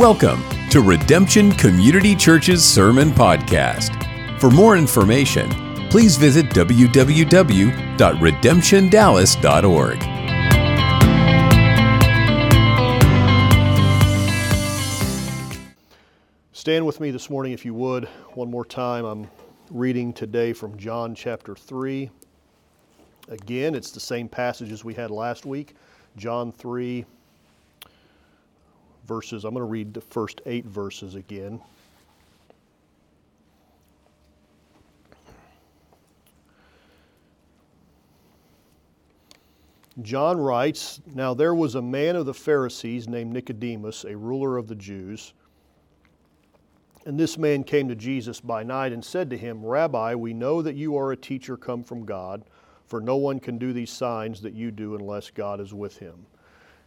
Welcome to Redemption Community Church's Sermon Podcast. For more information, please visit www.redemptiondallas.org. Stand with me this morning if you would. One more time, I'm reading today from John chapter 3. Again, it's the same passage as we had last week. John 3, verses. I'm going to read the first eight verses again. John writes Now there was a man of the Pharisees named Nicodemus, a ruler of the Jews. And this man came to Jesus by night and said to him, Rabbi, we know that you are a teacher come from God, for no one can do these signs that you do unless God is with him.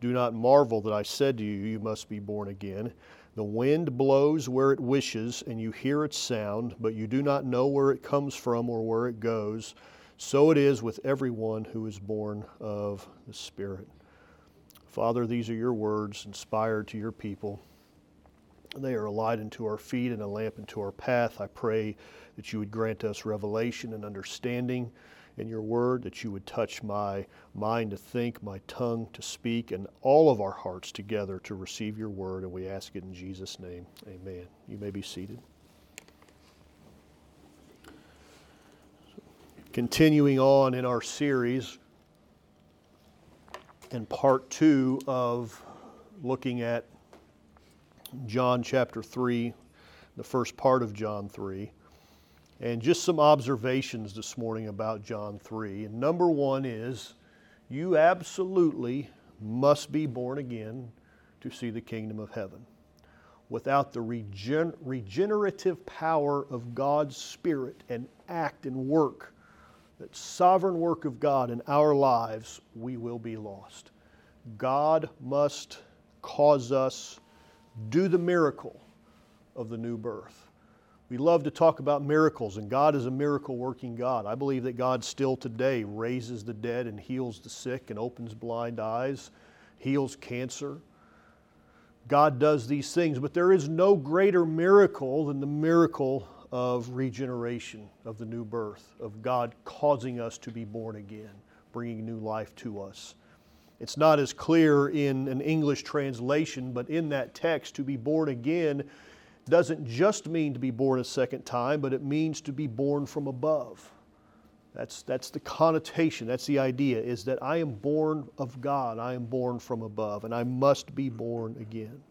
Do not marvel that I said to you, You must be born again. The wind blows where it wishes, and you hear its sound, but you do not know where it comes from or where it goes. So it is with everyone who is born of the Spirit. Father, these are your words inspired to your people. They are a light unto our feet and a lamp unto our path. I pray that you would grant us revelation and understanding in your word, that you would touch my mind to think, my tongue to speak, and all of our hearts together to receive your word. And we ask it in Jesus' name. Amen. You may be seated. Continuing on in our series, in part two of looking at John chapter 3, the first part of John 3. And just some observations this morning about John 3. And number one is you absolutely must be born again to see the kingdom of heaven. Without the regen- regenerative power of God's Spirit and act and work, that sovereign work of God in our lives, we will be lost. God must cause us do the miracle of the new birth. We love to talk about miracles, and God is a miracle working God. I believe that God still today raises the dead and heals the sick and opens blind eyes, heals cancer. God does these things, but there is no greater miracle than the miracle of regeneration, of the new birth, of God causing us to be born again, bringing new life to us. It's not as clear in an English translation, but in that text, to be born again doesn't just mean to be born a second time, but it means to be born from above. That's, that's the connotation, that's the idea, is that I am born of God, I am born from above, and I must be born again.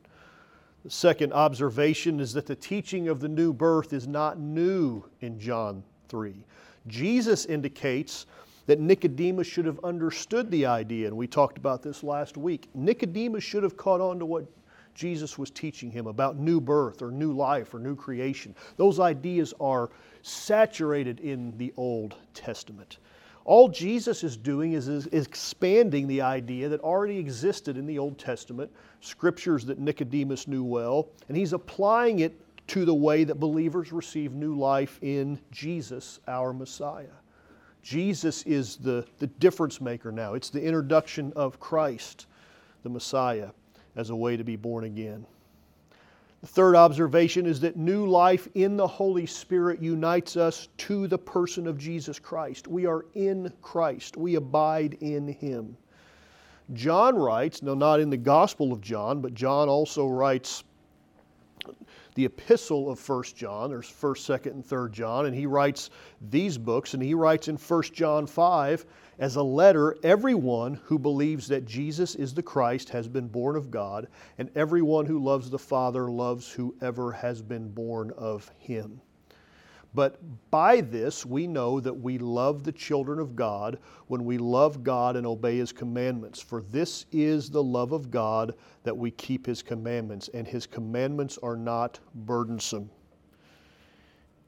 The second observation is that the teaching of the new birth is not new in John 3. Jesus indicates that Nicodemus should have understood the idea, and we talked about this last week. Nicodemus should have caught on to what Jesus was teaching him about new birth or new life or new creation. Those ideas are saturated in the Old Testament. All Jesus is doing is, is, expanding the idea that already existed in the Old Testament, scriptures that Nicodemus knew well, and he's applying it to the way that believers receive new life in Jesus, our Messiah. Jesus is the, the difference maker now. It's the introduction of Christ, the Messiah as a way to be born again. The third observation is that new life in the Holy Spirit unites us to the person of Jesus Christ. We are in Christ, we abide in Him. John writes, no, not in the Gospel of John, but John also writes the epistle of First John. There's 1st, 2nd, and 3rd John, and he writes these books, and he writes in First John 5 as a letter, everyone who believes that Jesus is the Christ has been born of God, and everyone who loves the Father loves whoever has been born of him. But by this we know that we love the children of God when we love God and obey His commandments. For this is the love of God that we keep His commandments, and His commandments are not burdensome.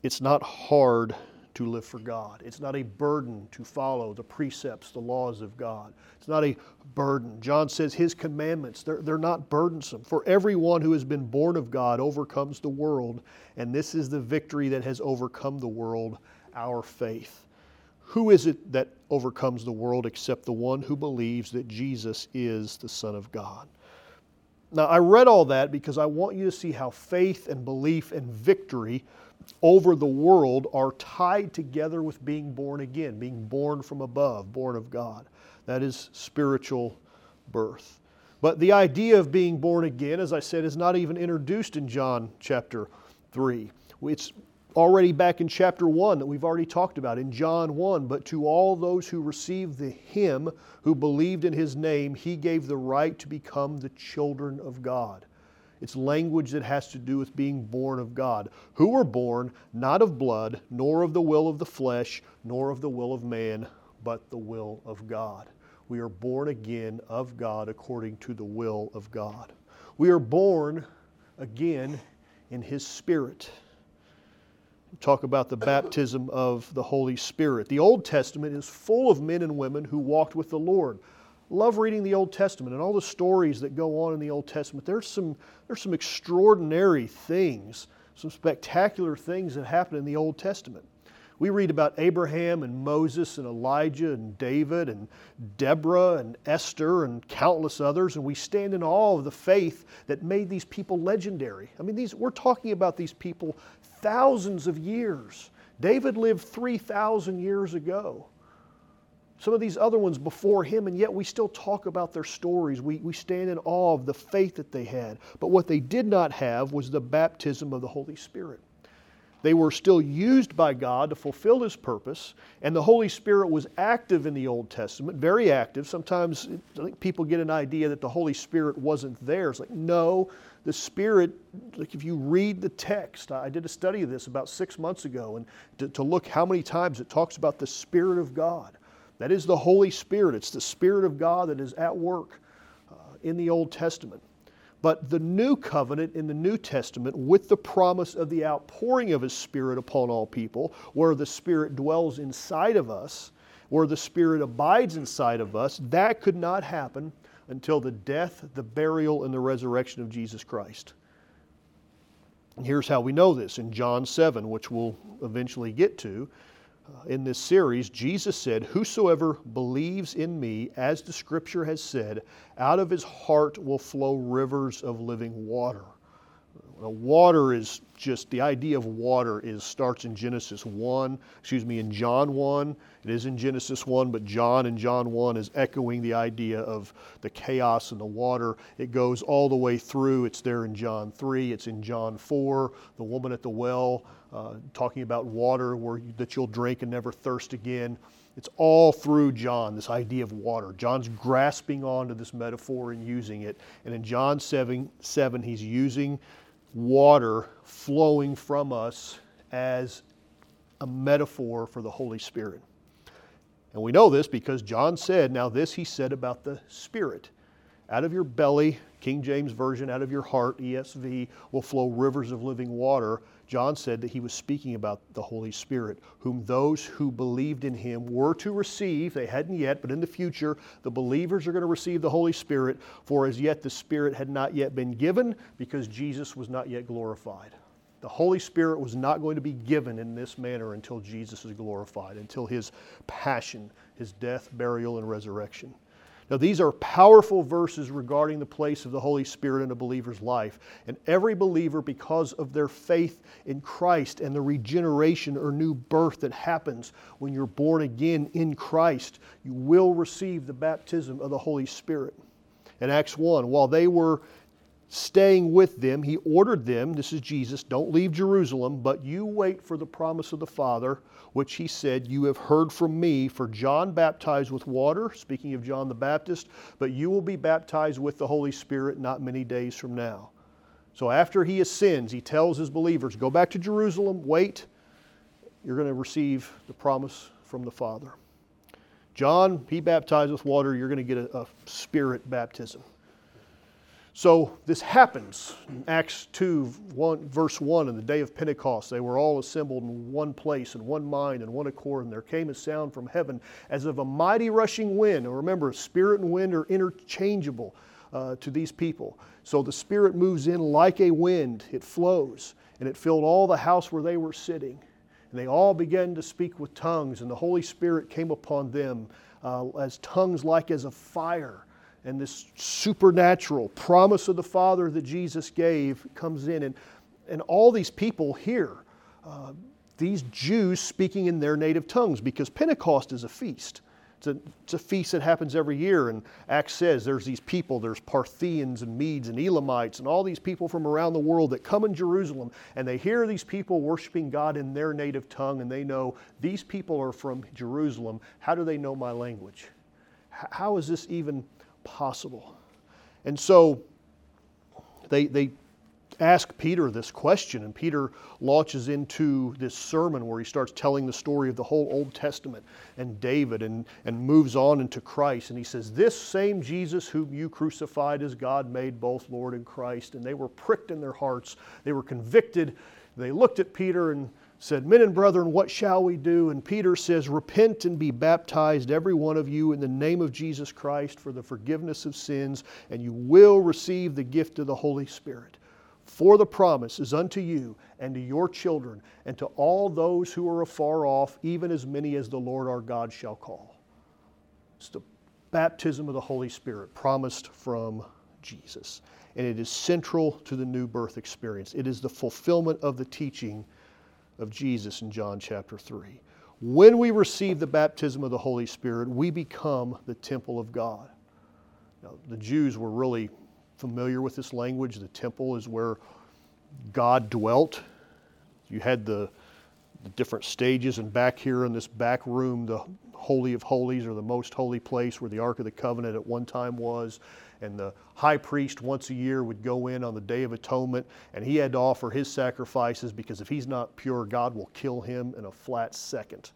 it's not hard to live for God. It's not a burden to follow the precepts, the laws of God. It's not a burden. John says his commandments, they're, they're not burdensome. For everyone who has been born of God overcomes the world, and this is the victory that has overcome the world, our faith. Who is it that overcomes the world except the one who believes that Jesus is the Son of God? Now, I read all that because I want you to see how faith and belief and victory over the world are tied together with being born again, being born from above, born of God. That is spiritual birth. But the idea of being born again, as I said, is not even introduced in John chapter 3. It's already back in chapter 1 that we've already talked about in John 1. But to all those who received the Him who believed in His name, He gave the right to become the children of God. It's language that has to do with being born of God, who were born not of blood, nor of the will of the flesh, nor of the will of man, but the will of God. We are born again of God according to the will of God. We are born again in His Spirit. Talk about the baptism of the Holy Spirit. The Old Testament is full of men and women who walked with the Lord love reading the Old Testament and all the stories that go on in the Old Testament. There's some, there's some extraordinary things, some spectacular things that happen in the Old Testament. We read about Abraham and Moses and Elijah and David and Deborah and Esther and countless others, and we stand in awe of the faith that made these people legendary. I mean, these, we're talking about these people thousands of years. David lived 3,000 years ago some of these other ones before him, and yet we still talk about their stories. We, we stand in awe of the faith that they had. But what they did not have was the baptism of the Holy Spirit. They were still used by God to fulfill His purpose, and the Holy Spirit was active in the Old Testament, very active. Sometimes I think people get an idea that the Holy Spirit wasn't there. It's like, no, the Spirit, like if you read the text, I did a study of this about six months ago, and to, to look how many times it talks about the Spirit of God. That is the Holy Spirit. It's the Spirit of God that is at work uh, in the Old Testament. But the new covenant in the New Testament, with the promise of the outpouring of His Spirit upon all people, where the Spirit dwells inside of us, where the Spirit abides inside of us, that could not happen until the death, the burial, and the resurrection of Jesus Christ. And here's how we know this in John 7, which we'll eventually get to. Uh, in this series, Jesus said, Whosoever believes in me, as the scripture has said, out of his heart will flow rivers of living water. Now, water is just the idea of water is starts in Genesis 1, excuse me, in John 1. It is in Genesis 1, but John in John 1 is echoing the idea of the chaos and the water. It goes all the way through. It's there in John 3, it's in John 4, the woman at the well uh, talking about water where that you'll drink and never thirst again. It's all through John, this idea of water. John's grasping onto this metaphor and using it. And in John 7, 7 he's using water flowing from us as a metaphor for the Holy Spirit. And we know this because John said, Now this he said about the Spirit. Out of your belly, King James Version, out of your heart, ESV, will flow rivers of living water. John said that he was speaking about the Holy Spirit, whom those who believed in him were to receive. They hadn't yet, but in the future, the believers are going to receive the Holy Spirit, for as yet the Spirit had not yet been given because Jesus was not yet glorified. The Holy Spirit was not going to be given in this manner until Jesus is glorified, until his passion, his death, burial, and resurrection. Now, these are powerful verses regarding the place of the Holy Spirit in a believer's life. And every believer, because of their faith in Christ and the regeneration or new birth that happens when you're born again in Christ, you will receive the baptism of the Holy Spirit. In Acts 1, while they were staying with them, he ordered them, this is Jesus, don't leave Jerusalem, but you wait for the promise of the Father, which he said, You have heard from me, for John baptized with water, speaking of John the Baptist, but you will be baptized with the Holy Spirit not many days from now. So after he ascends, he tells his believers, Go back to Jerusalem, wait, you're going to receive the promise from the Father. John, he baptized with water, you're going to get a, a spirit baptism. So this happens in Acts 2, 1, verse 1, in the day of Pentecost. They were all assembled in one place, in one mind, in one accord, and there came a sound from heaven as of a mighty rushing wind. And remember, spirit and wind are interchangeable uh, to these people. So the spirit moves in like a wind, it flows, and it filled all the house where they were sitting. And they all began to speak with tongues, and the Holy Spirit came upon them uh, as tongues like as a fire and this supernatural promise of the Father that Jesus gave comes in. And, and all these people hear uh, these Jews speaking in their native tongues because Pentecost is a feast. It's a, it's a feast that happens every year. And Acts says there's these people, there's Parthians and Medes and Elamites and all these people from around the world that come in Jerusalem and they hear these people worshiping God in their native tongue and they know these people are from Jerusalem. How do they know my language? How is this even possible. And so they, they ask Peter this question, and Peter launches into this sermon where he starts telling the story of the whole Old Testament and David and, and moves on into Christ. And he says, This same Jesus whom you crucified is God made both Lord and Christ. And they were pricked in their hearts, they were convicted. They looked at Peter and said, Men and brethren, what shall we do? And Peter says, Repent and be baptized, every one of you, in the name of Jesus Christ for the forgiveness of sins, and you will receive the gift of the Holy Spirit. For the promise is unto you and to your children and to all those who are afar off, even as many as the Lord our God shall call. It's the baptism of the Holy Spirit promised from Jesus. And it is central to the new birth experience. It is the fulfillment of the teaching of Jesus in John chapter 3. When we receive the baptism of the Holy Spirit, we become the temple of God. Now, the Jews were really familiar with this language. The temple is where God dwelt. You had the, the different stages, and back here in this back room, the Holy of Holies or the most holy place where the Ark of the Covenant at one time was and the high priest once a year would go in on the Day of Atonement, and he had to offer his sacrifices because if he's not pure, God will kill him in a flat second.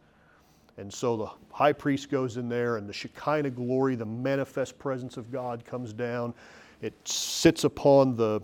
And so the high priest goes in there, and the Shekinah glory, the manifest presence of God, comes down. It sits upon the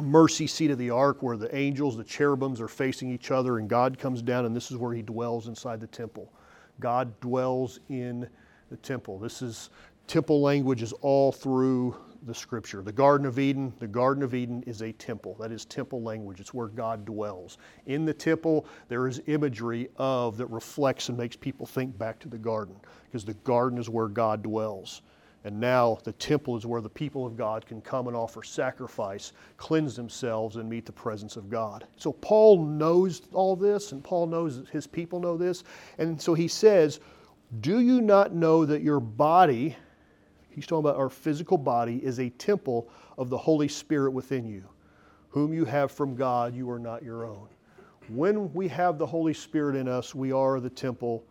mercy seat of the ark where the angels, the cherubims, are facing each other, and God comes down, and this is where he dwells inside the temple. God dwells in the temple. This is temple language is all through the scripture. The Garden of Eden, the Garden of Eden is a temple. That is temple language. It's where God dwells. In the temple, there is imagery of that reflects and makes people think back to the garden because the garden is where God dwells. And now the temple is where the people of God can come and offer sacrifice, cleanse themselves, and meet the presence of God. So Paul knows all this, and Paul knows that his people know this. And so he says, Do you not know that your body, He's talking about our physical body is a temple of the Holy Spirit within you, whom you have from God, you are not your own. When we have the Holy Spirit in us, we are the temple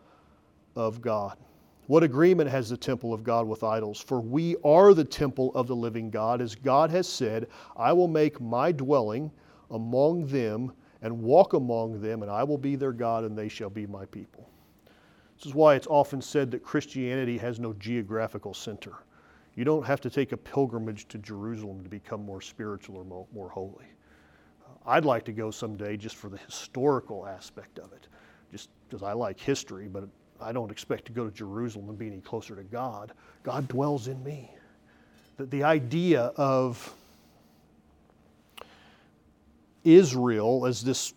of God. What agreement has the temple of God with idols? For we are the temple of the living God, as God has said, I will make my dwelling among them and walk among them, and I will be their God, and they shall be my people. This is why it's often said that Christianity has no geographical center. You don't have to take a pilgrimage to Jerusalem to become more spiritual or more, holy. Uh, I'd like to go someday just for the historical aspect of it, just because I like history, but I don't expect to go to Jerusalem and be any closer to God. God dwells in me. The, the idea of Israel as this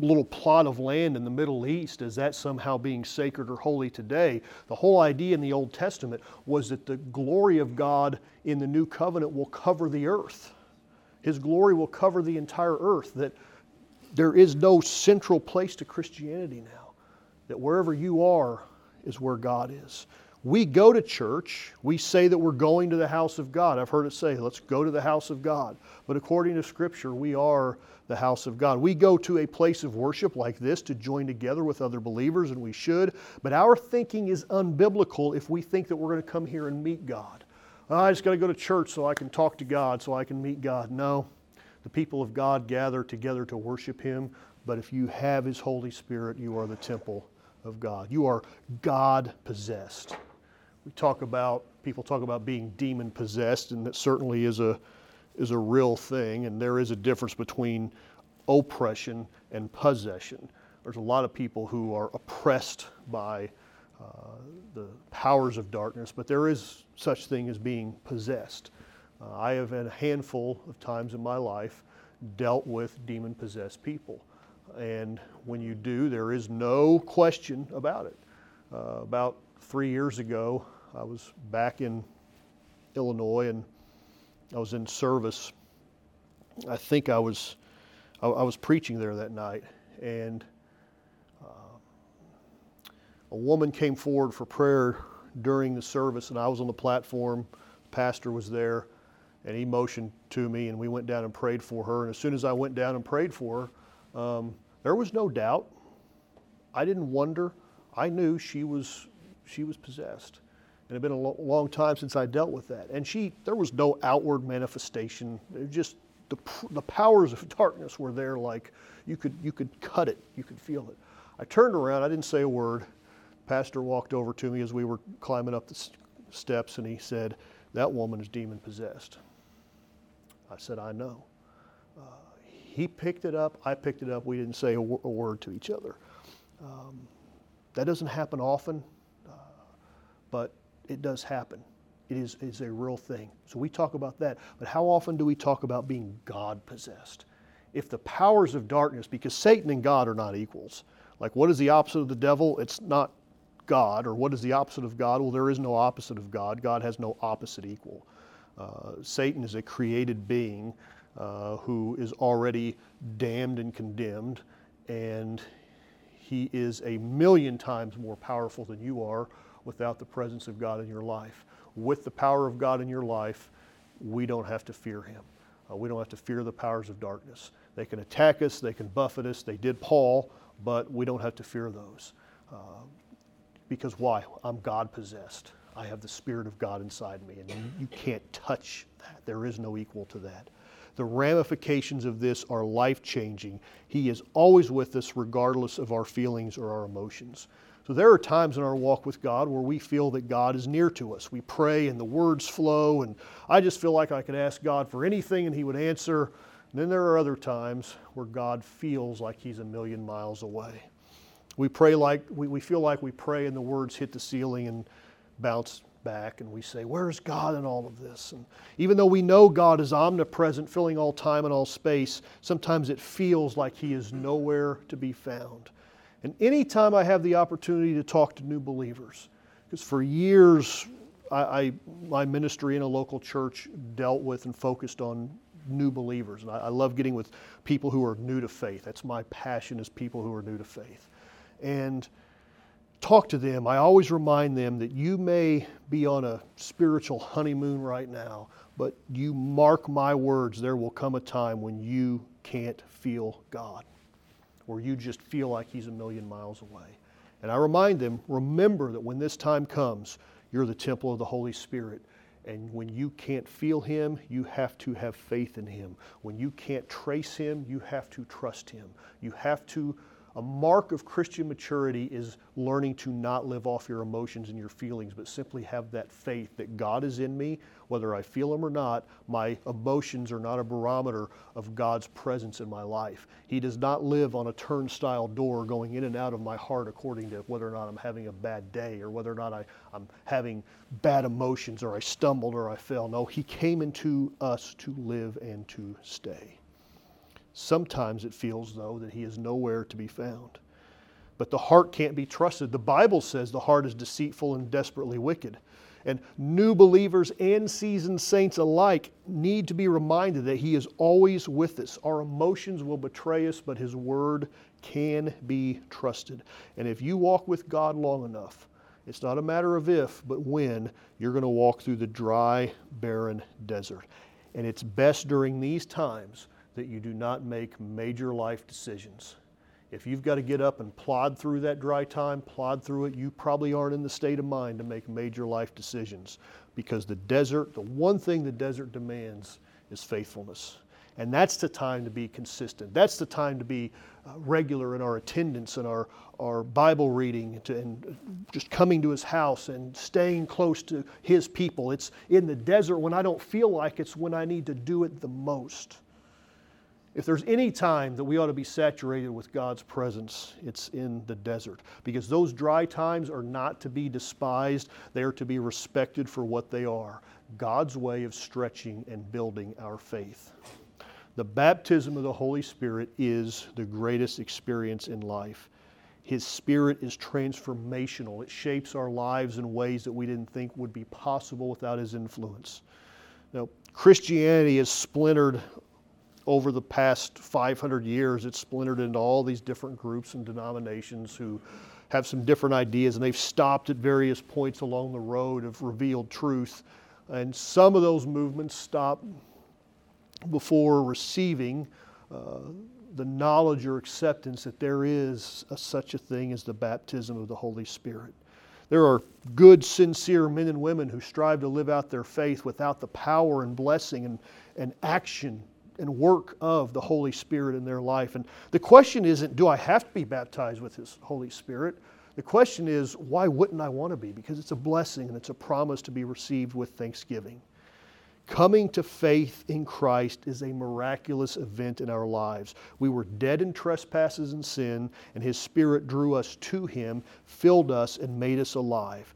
little plot of land in the Middle East, is that somehow being sacred or holy today? The whole idea in the Old Testament was that the glory of God in the new covenant will cover the earth. His glory will cover the entire earth, that there is no central place to Christianity now, that wherever you are is where God is. We go to church, we say that we're going to the house of God. I've heard it say, let's go to the house of God. But according to Scripture, we are the house of God. We go to a place of worship like this to join together with other believers, and we should. But our thinking is unbiblical if we think that we're going to come here and meet God. Oh, I just got to go to church so I can talk to God, so I can meet God. No. The people of God gather together to worship Him, but if you have His Holy Spirit, you are the temple of God. You are God possessed we talk about, people talk about being demon possessed, and that certainly is a, is a real thing, and there is a difference between oppression and possession. There's a lot of people who are oppressed by uh, the powers of darkness, but there is such thing as being possessed. Uh, I have had a handful of times in my life dealt with demon possessed people. And when you do, there is no question about it. Uh, about three years ago, I was back in Illinois and I was in service. I think I was I, I was preaching there that night, and uh, a woman came forward for prayer during the service, and I was on the platform. The pastor was there, and he motioned to me, and we went down and prayed for her. And as soon as I went down and prayed for her, um, there was no doubt. I didn't wonder. I knew she was she was possessed. It had been a lo- long time since I dealt with that. And she, there was no outward manifestation. Just the, the powers of darkness were there like you could, you could cut it, you could feel it. I turned around, I didn't say a word. Pastor walked over to me as we were climbing up the steps and he said, That woman is demon possessed. I said, I know. Uh, he picked it up, I picked it up. We didn't say a, w- a word to each other. Um, that doesn't happen often, uh, but it does happen. It is, is a real thing. So we talk about that. But how often do we talk about being God possessed? If the powers of darkness, because Satan and God are not equals, like what is the opposite of the devil? It's not God. Or what is the opposite of God? Well, there is no opposite of God. God has no opposite equal. Uh, Satan is a created being uh, who is already damned and condemned, and he is a million times more powerful than you are without the presence of God in your life with the power of God in your life, we don't have to fear him. Uh, we don't have to fear the powers of darkness. They can attack us, they can buffet us. They did Paul, but we don't have to fear those. Uh, because why? I'm God possessed. I have the Spirit of God inside me, and you, you can't touch that. There is no equal to that. The ramifications of this are life changing. He is always with us, regardless of our feelings or our emotions. So there are times in our walk with God where we feel that God is near to us. We pray and the words flow, and I just feel like I could ask God for anything and He would answer. And then there are other times where God feels like He's a million miles away. We pray like we, we feel like we pray and the words hit the ceiling and bounce back and we say, Where's God in all of this? And even though we know God is omnipresent, filling all time and all space, sometimes it feels like He is nowhere to be found. And anytime I have the opportunity to talk to new believers, because for years I, I, my ministry in a local church dealt with and focused on new believers. And I, I love getting with people who are new to faith. That's my passion is people who are new to faith. And talk to them, I always remind them that you may be on a spiritual honeymoon right now, but you mark my words, there will come a time when you can't feel God where you just feel like He's a million miles away. And I remind them remember that when this time comes, you're the temple of the Holy Spirit. And when you can't feel Him, you have to have faith in Him. When you can't trace Him, you have to trust Him. You have to a mark of Christian maturity is learning to not live off your emotions and your feelings, but simply have that faith that God is in me, whether I feel Him or not. My emotions are not a barometer of God's presence in my life. He does not live on a turnstile door going in and out of my heart according to whether or not I'm having a bad day or whether or not I, am having bad emotions or I stumbled or I fell. No, He came into us to live and to stay. Sometimes it feels, though, that he is nowhere to be found. But the heart can't be trusted. The Bible says the heart is deceitful and desperately wicked. And new believers and seasoned saints alike need to be reminded that He is always with us. Our emotions will betray us, but His Word can be trusted. And if you walk with God long enough, it's not a matter of if, but when, you're going to walk through the dry, barren desert. And it's best during these times that you do not make major life decisions. If you've got to get up and plod through that dry time, plod through it, you probably aren't in the state of mind to make major life decisions because the desert, the one thing the desert demands is faithfulness. And that's the time to be consistent. That's the time to be uh, regular in our attendance and our, our Bible reading and just coming to His house and staying close to His people. It's in the desert when I don't feel like it's when I need to do it the most. If there's any time that we ought to be saturated with God's presence, it's in the desert. Because those dry times are not to be despised, they are to be respected for what they are God's way of stretching and building our faith. The baptism of the Holy Spirit is the greatest experience in life. His Spirit is transformational. It shapes our lives in ways that we didn't think would be possible without His influence. Now, Christianity is splintered over the past 500 years. It's splintered into all these different groups and denominations who have some different ideas, and they've stopped at various points along the road of revealed truth. And some of those movements stop before receiving uh, the knowledge or acceptance that there is a, such a thing as the baptism of the Holy Spirit. There are good, sincere men and women who strive to live out their faith without the power and blessing and, and action and work of the Holy Spirit in their life. And the question isn't, do I have to be baptized with His Holy Spirit? The question is, why wouldn't I want to be? Because it's a blessing and it's a promise to be received with thanksgiving. Coming to faith in Christ is a miraculous event in our lives. We were dead in trespasses and sin, and His Spirit drew us to Him, filled us, and made us alive.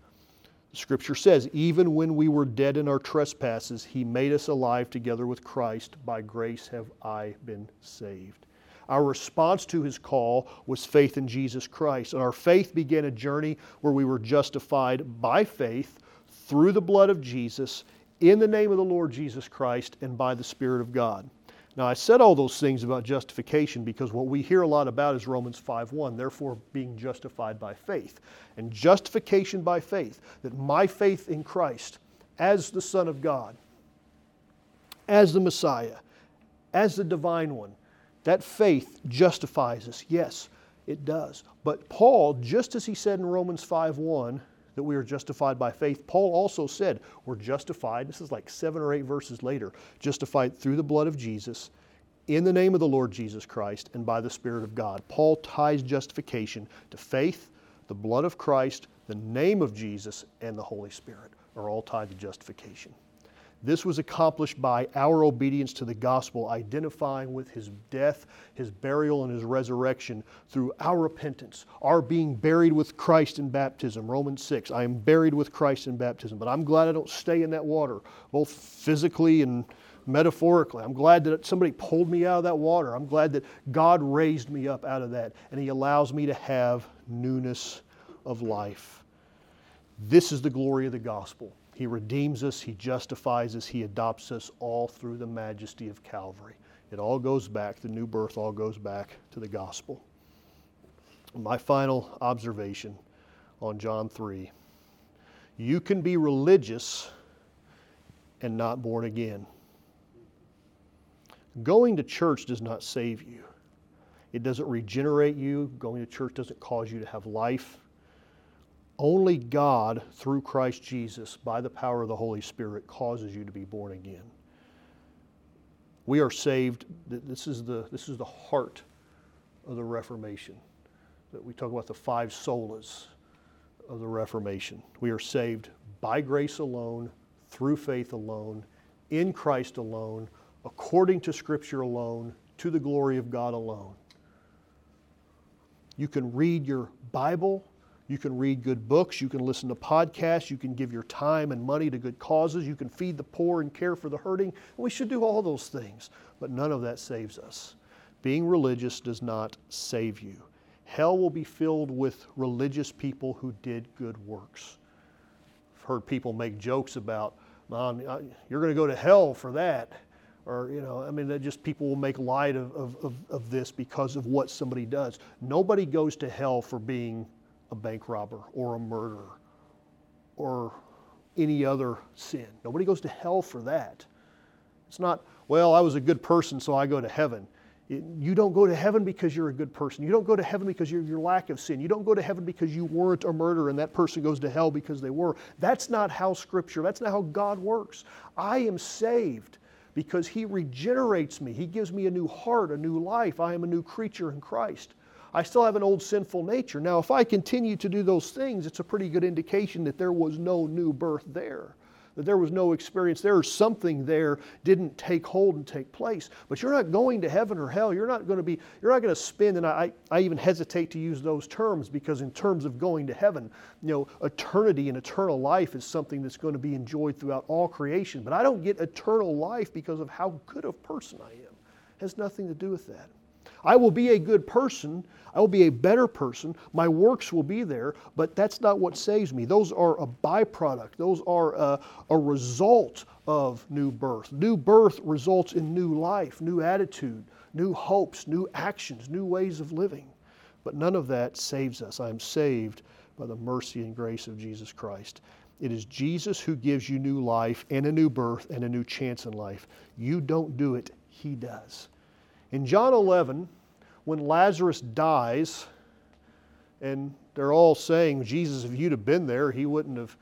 Scripture says, even when we were dead in our trespasses, He made us alive together with Christ. By grace have I been saved. Our response to His call was faith in Jesus Christ, and our faith began a journey where we were justified by faith through the blood of Jesus in the name of the Lord Jesus Christ and by the Spirit of God. Now, I said all those things about justification because what we hear a lot about is Romans 5:1, therefore being justified by faith. And justification by faith, that my faith in Christ as the Son of God, as the Messiah, as the divine one, that faith justifies us. Yes, it does. But Paul, just as he said in Romans 5:1, that we are justified by faith. Paul also said we're justified, this is like seven or eight verses later, justified through the blood of Jesus, in the name of the Lord Jesus Christ, and by the Spirit of God. Paul ties justification to faith, the blood of Christ, the name of Jesus, and the Holy Spirit are all tied to justification. This was accomplished by our obedience to the gospel, identifying with his death, his burial, and his resurrection through our repentance, our being buried with Christ in baptism. Romans 6, I am buried with Christ in baptism, but I'm glad I don't stay in that water, both physically and metaphorically. I'm glad that somebody pulled me out of that water. I'm glad that God raised me up out of that, and He allows me to have newness of life. This is the glory of the gospel. He redeems us, He justifies us, He adopts us all through the majesty of Calvary. It all goes back, the new birth all goes back to the gospel. My final observation on John 3 you can be religious and not born again. Going to church does not save you. It doesn't regenerate you. Going to church doesn't cause you to have life. Only God, through Christ Jesus, by the power of the Holy Spirit, causes you to be born again. We are saved. This is the, this is the heart of the Reformation. That we talk about the five solas of the Reformation. We are saved by grace alone, through faith alone, in Christ alone, according to Scripture alone, to the glory of God alone. You can read your Bible you can read good books. You can listen to podcasts. You can give your time and money to good causes. You can feed the poor and care for the hurting. We should do all those things, but none of that saves us. Being religious does not save you. Hell will be filled with religious people who did good works. I've heard people make jokes about, Mom, you're going to go to hell for that. Or, you know, I mean, just people will make light of, of, of this because of what somebody does. Nobody goes to hell for being a bank robber or a murderer or any other sin. Nobody goes to hell for that. It's not, well, I was a good person, so I go to heaven. you don't go to heaven because you're a good person. You don't go to heaven because of your lack of sin. You don't go to heaven because you weren't a murderer and that person goes to hell because they were. That's not how Scripture, that's not how God works. I am saved because He regenerates me. He gives me a new heart, a new life. I am a new creature in Christ. I still have an old sinful nature. Now, if I continue to do those things, it's a pretty good indication that there was no new birth there that there was no experience there or something there didn't take hold and take place. But you're not going to heaven or hell. You're not going to be, you're not going to spend, and I, I even hesitate to use those terms because in terms of going to heaven, you know, eternity and eternal life is something that's going to be enjoyed throughout all creation. But I don't get eternal life because of how good a person I am. It has nothing to do with that. I will be a good person. I will be a better person. My works will be there, but that's not what saves me. Those are a byproduct, those are a, a result of new birth. New birth results in new life, new attitude, new hopes, new actions, new ways of living. But none of that saves us. I am saved by the mercy and grace of Jesus Christ. It is Jesus who gives you new life and a new birth and a new chance in life. You don't do it, He does. In John 11, when Lazarus dies, and they're all saying, Jesus, if you'd have been there, he wouldn't have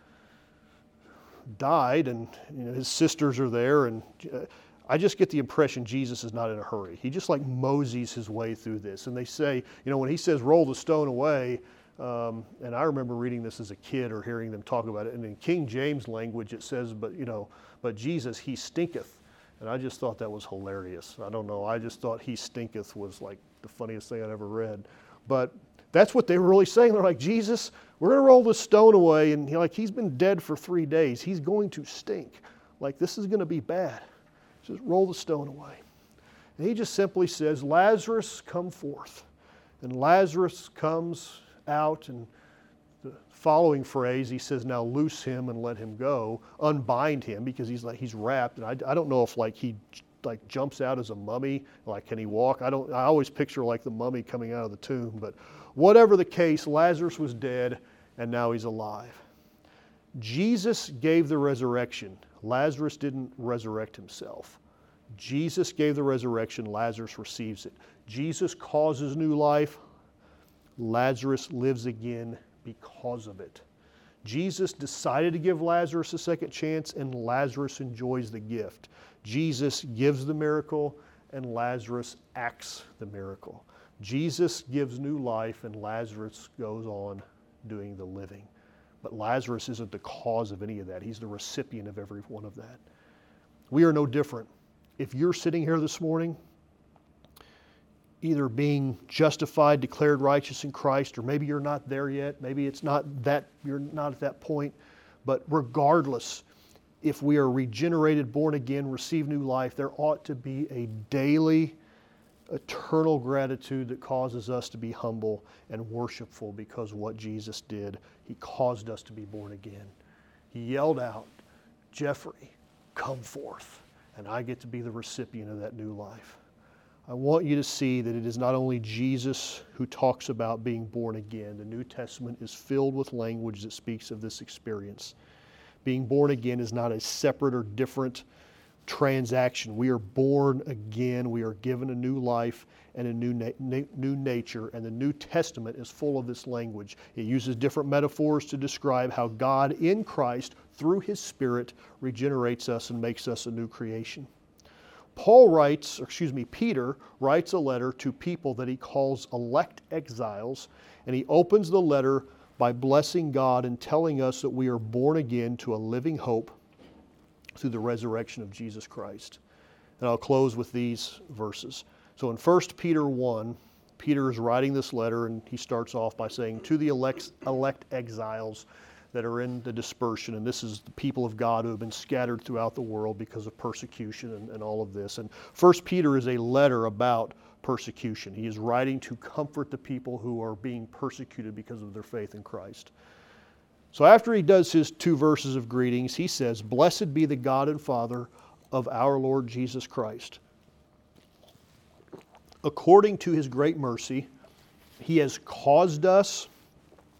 died, and you know, his sisters are there, and uh, I just get the impression Jesus is not in a hurry. He just like moseys his way through this. And they say, you know, when he says roll the stone away, um, and I remember reading this as a kid or hearing them talk about it, and in King James language it says, but you know, but Jesus, he stinketh. And I just thought that was hilarious. I don't know. I just thought he stinketh was like the funniest thing I'd ever read. But that's what they were really saying. They're like, Jesus, we're going to roll this stone away. And he, like, he's been dead for three days. He's going to stink. Like, this is going to be bad. Just roll the stone away. And he just simply says, Lazarus, come forth. And Lazarus comes out and following phrase, he says, "Now loose him and let him go, unbind him," because he's like he's wrapped. And I, I don't know if like he like jumps out as a mummy, like can he walk? I don't. I always picture like the mummy coming out of the tomb. But whatever the case, Lazarus was dead, and now he's alive. Jesus gave the resurrection. Lazarus didn't resurrect himself. Jesus gave the resurrection. Lazarus receives it. Jesus causes new life. Lazarus lives again because of it. Jesus decided to give Lazarus a second chance, and Lazarus enjoys the gift. Jesus gives the miracle, and Lazarus acts the miracle. Jesus gives new life, and Lazarus goes on doing the living. But Lazarus isn't the cause of any of that, he's the recipient of every one of that. We are no different. If you're sitting here this morning either being justified, declared righteous in Christ, or maybe you're not there yet. Maybe it's not that, you're not at that point. But regardless, if we are regenerated, born again, receive new life, there ought to be a daily, eternal gratitude that causes us to be humble and worshipful because what Jesus did. He caused us to be born again. He yelled out, Jeffrey, come forth. And I get to be the recipient of that new life. I want you to see that it is not only Jesus who talks about being born again. The New Testament is filled with language that speaks of this experience. Being born again is not a separate or different transaction. We are born again. We are given a new life and a new, na- new nature. And the New Testament is full of this language. It uses different metaphors to describe how God in Christ, through His Spirit, regenerates us and makes us a new creation. Paul writes, excuse me, Peter writes a letter to people that he calls elect exiles, and he opens the letter by blessing God and telling us that we are born again to a living hope through the resurrection of Jesus Christ. And I'll close with these verses. So in 1 Peter 1, Peter is writing this letter, and he starts off by saying, To the elect, elect exiles, that are in the dispersion, and this is the people of God who have been scattered throughout the world because of persecution and, and all of this. And First Peter is a letter about persecution. He is writing to comfort the people who are being persecuted because of their faith in Christ. So after he does his two verses of greetings, he says, Blessed be the God and Father of our Lord Jesus Christ. According to his great mercy, he has caused us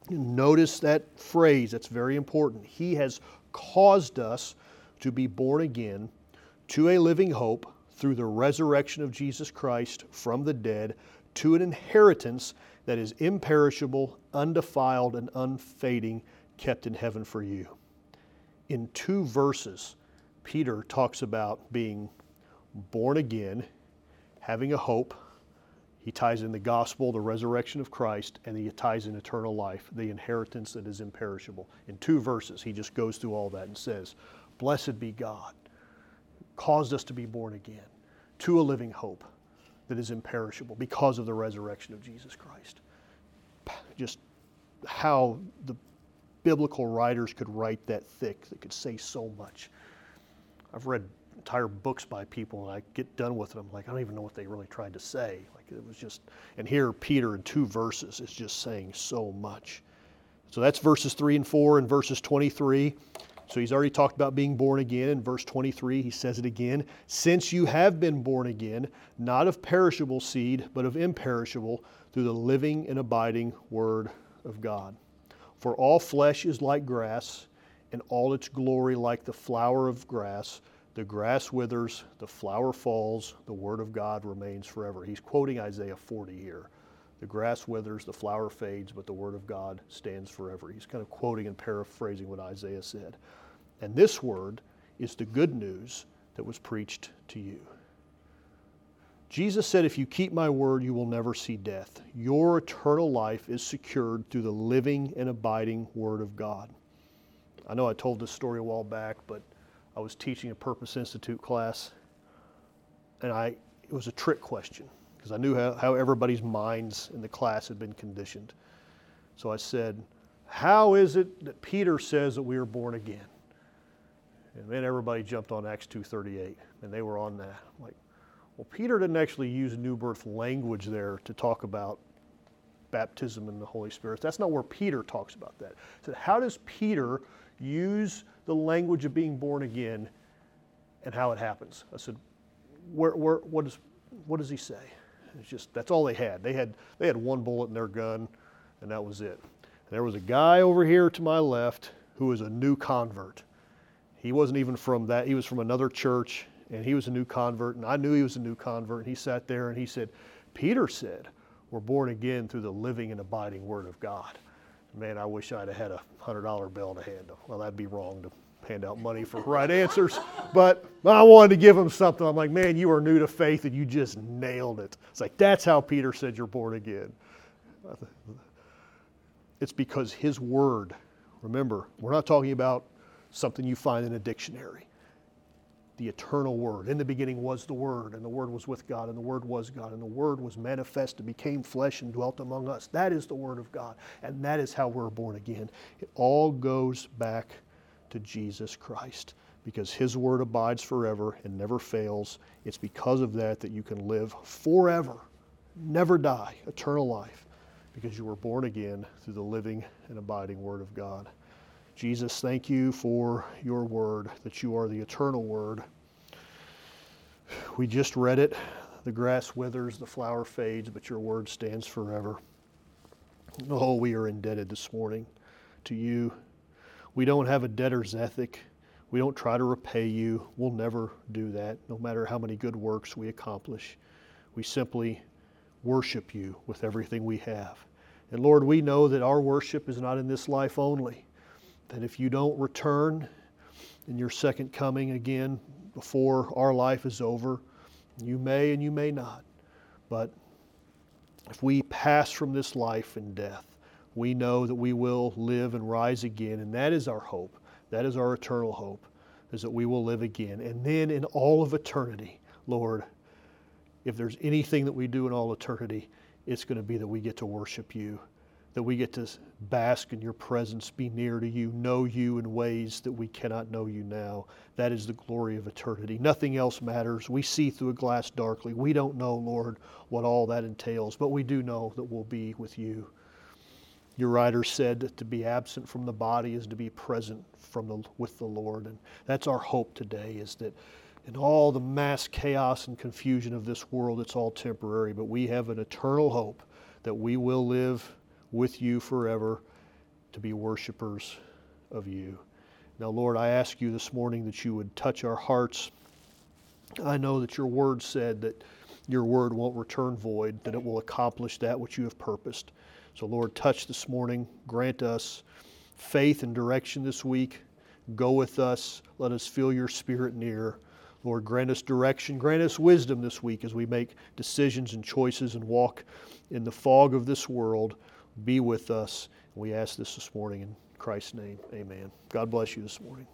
Notice that phrase, that's very important. He has caused us to be born again to a living hope through the resurrection of Jesus Christ from the dead to an inheritance that is imperishable, undefiled, and unfading, kept in heaven for you. In two verses, Peter talks about being born again, having a hope. He ties in the gospel, the resurrection of Christ, and he ties in eternal life, the inheritance that is imperishable. In two verses, he just goes through all that and says, Blessed be God, caused us to be born again to a living hope that is imperishable because of the resurrection of Jesus Christ. Just how the biblical writers could write that thick, that could say so much. I've read entire books by people, and I get done with them, like I don't even know what they really tried to say. Like it was just, and here Peter in two verses is just saying so much. So that's verses three and four, and verses 23. So he's already talked about being born again. In verse 23, he says it again. Since you have been born again, not of perishable seed, but of imperishable, through the living and abiding Word of God. For all flesh is like grass, and all its glory like the flower of grass. The grass withers, the flower falls, the Word of God remains forever. He's quoting Isaiah 40 here. The grass withers, the flower fades, but the word of God stands forever. He's kind of quoting and paraphrasing what Isaiah said. And this word is the good news that was preached to you. Jesus said, If you keep my word, you will never see death. Your eternal life is secured through the living and abiding word of God. I know I told this story a while back, but I was teaching a Purpose Institute class, and I, it was a trick question because I knew how, how everybody's minds in the class had been conditioned. So I said, How is it that Peter says that we are born again? And then everybody jumped on Acts 2.38, and they were on that. I'm like, well, Peter didn't actually use new birth language there to talk about baptism in the Holy Spirit. That's not where Peter talks about that. So how does Peter use the language of being born again and how it happens? I said, where, where, what, is, what does he say? It's just that's all they had. They had they had one bullet in their gun, and that was it. And there was a guy over here to my left who was a new convert. He wasn't even from that. He was from another church, and he was a new convert. And I knew he was a new convert. And he sat there and he said, "Peter said, we're born again through the living and abiding Word of God." Man, I wish I'd have had a hundred dollar bill to hand him. Well, that'd be wrong to hand out money for right answers. But I wanted to give him something. I'm like, man, you are new to faith and you just nailed it. It's like, that's how Peter said you're born again. It's because his word, remember, we're not talking about something you find in a dictionary. The eternal word. In the beginning was the word, and the word was with God, and the word was God, and the word was manifest and became flesh and dwelt among us. That is the word of God, and that is how we're born again. It all goes back to Jesus Christ because His word abides forever and never fails. It's because of that that you can live forever, never die, eternal life, because you were born again through the living and abiding Word of God. Jesus, thank you for your word, that you are the eternal word. We just read it. The grass withers, the flower fades, but your word stands forever. Oh, we are indebted this morning to you we don't have a debtor's ethic. We don't try to repay you. We'll never do that, no matter how many good works we accomplish. We simply worship you with everything we have. And Lord, we know that our worship is not in this life only, that if you don't return in your second coming again before our life is over, you may and you may not. But if we pass from this life in death, we know that we will live and rise again, and that is our hope. That is our eternal hope, is that we will live again. And then in all of eternity, Lord, if there's anything that we do in all eternity, it's going to be that we get to worship you, that we get to bask in your presence, be near to you, know you in ways that we cannot know you now. That is the glory of eternity. Nothing else matters. We see through a glass darkly. We don't know, Lord, what all that entails, but we do know that we'll be with you. Your writer said that to be absent from the body is to be present from the, with the Lord. And that's our hope today is that in all the mass chaos and confusion of this world, it's all temporary, but we have an eternal hope that we will live with you forever to be worshipers of you. Now, Lord, I ask you this morning that you would touch our hearts. I know that your word said that your word won't return void, that it will accomplish that which you have purposed. So, Lord, touch this morning. Grant us faith and direction this week. Go with us. Let us feel your spirit near. Lord, grant us direction, grant us wisdom this week as we make decisions and choices and walk in the fog of this world. Be with us. We ask this this morning in Christ's name. Amen. God bless you this morning.